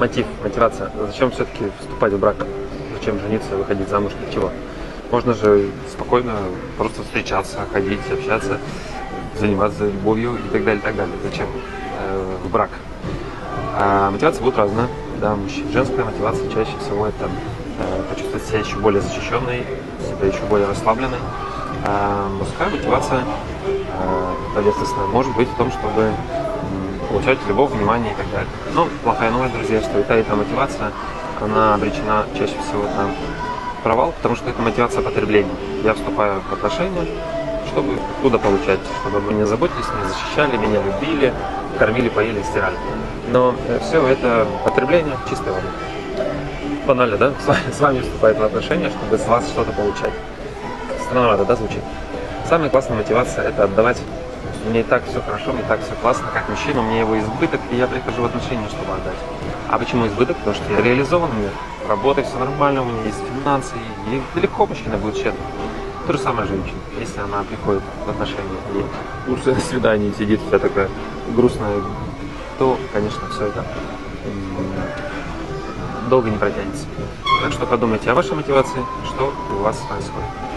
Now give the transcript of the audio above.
мотив, мотивация. Зачем все-таки вступать в брак? Зачем жениться, выходить замуж, для чего? Можно же спокойно просто встречаться, ходить, общаться, заниматься любовью и так далее, и так далее. Зачем э, в брак? А мотивация будет разная. Да, женская мотивация чаще всего это э, почувствовать себя еще более защищенной, себя еще более расслабленной. А мужская мотивация, э, может быть в том, чтобы получать любовь, внимание и так далее. Но плохая новость, друзья, что и та, и та мотивация, она обречена чаще всего на провал, потому что это мотивация потребления. Я вступаю в отношения, чтобы оттуда получать, чтобы обо мне заботились, меня защищали, меня любили, кормили, поели, стирали. Но все это потребление чистой воды. Банально, да? С вами, с вами вступает в отношения, чтобы с вас что-то получать. Странновато, да, звучит? Самая классная мотивация – это отдавать. Мне и так все хорошо, мне и так все классно, как мужчина, у меня его избыток, и я прихожу в отношения, чтобы отдать. А почему избыток? Потому что я реализован, у меня работа, все нормально, у меня есть финансы, и далеко мужчина будет щедрым. То же самое женщина. Если она приходит в отношения и уже на свидании сидит вся такая грустная, то, конечно, все это долго не протянется. Так что подумайте о вашей мотивации, что у вас происходит.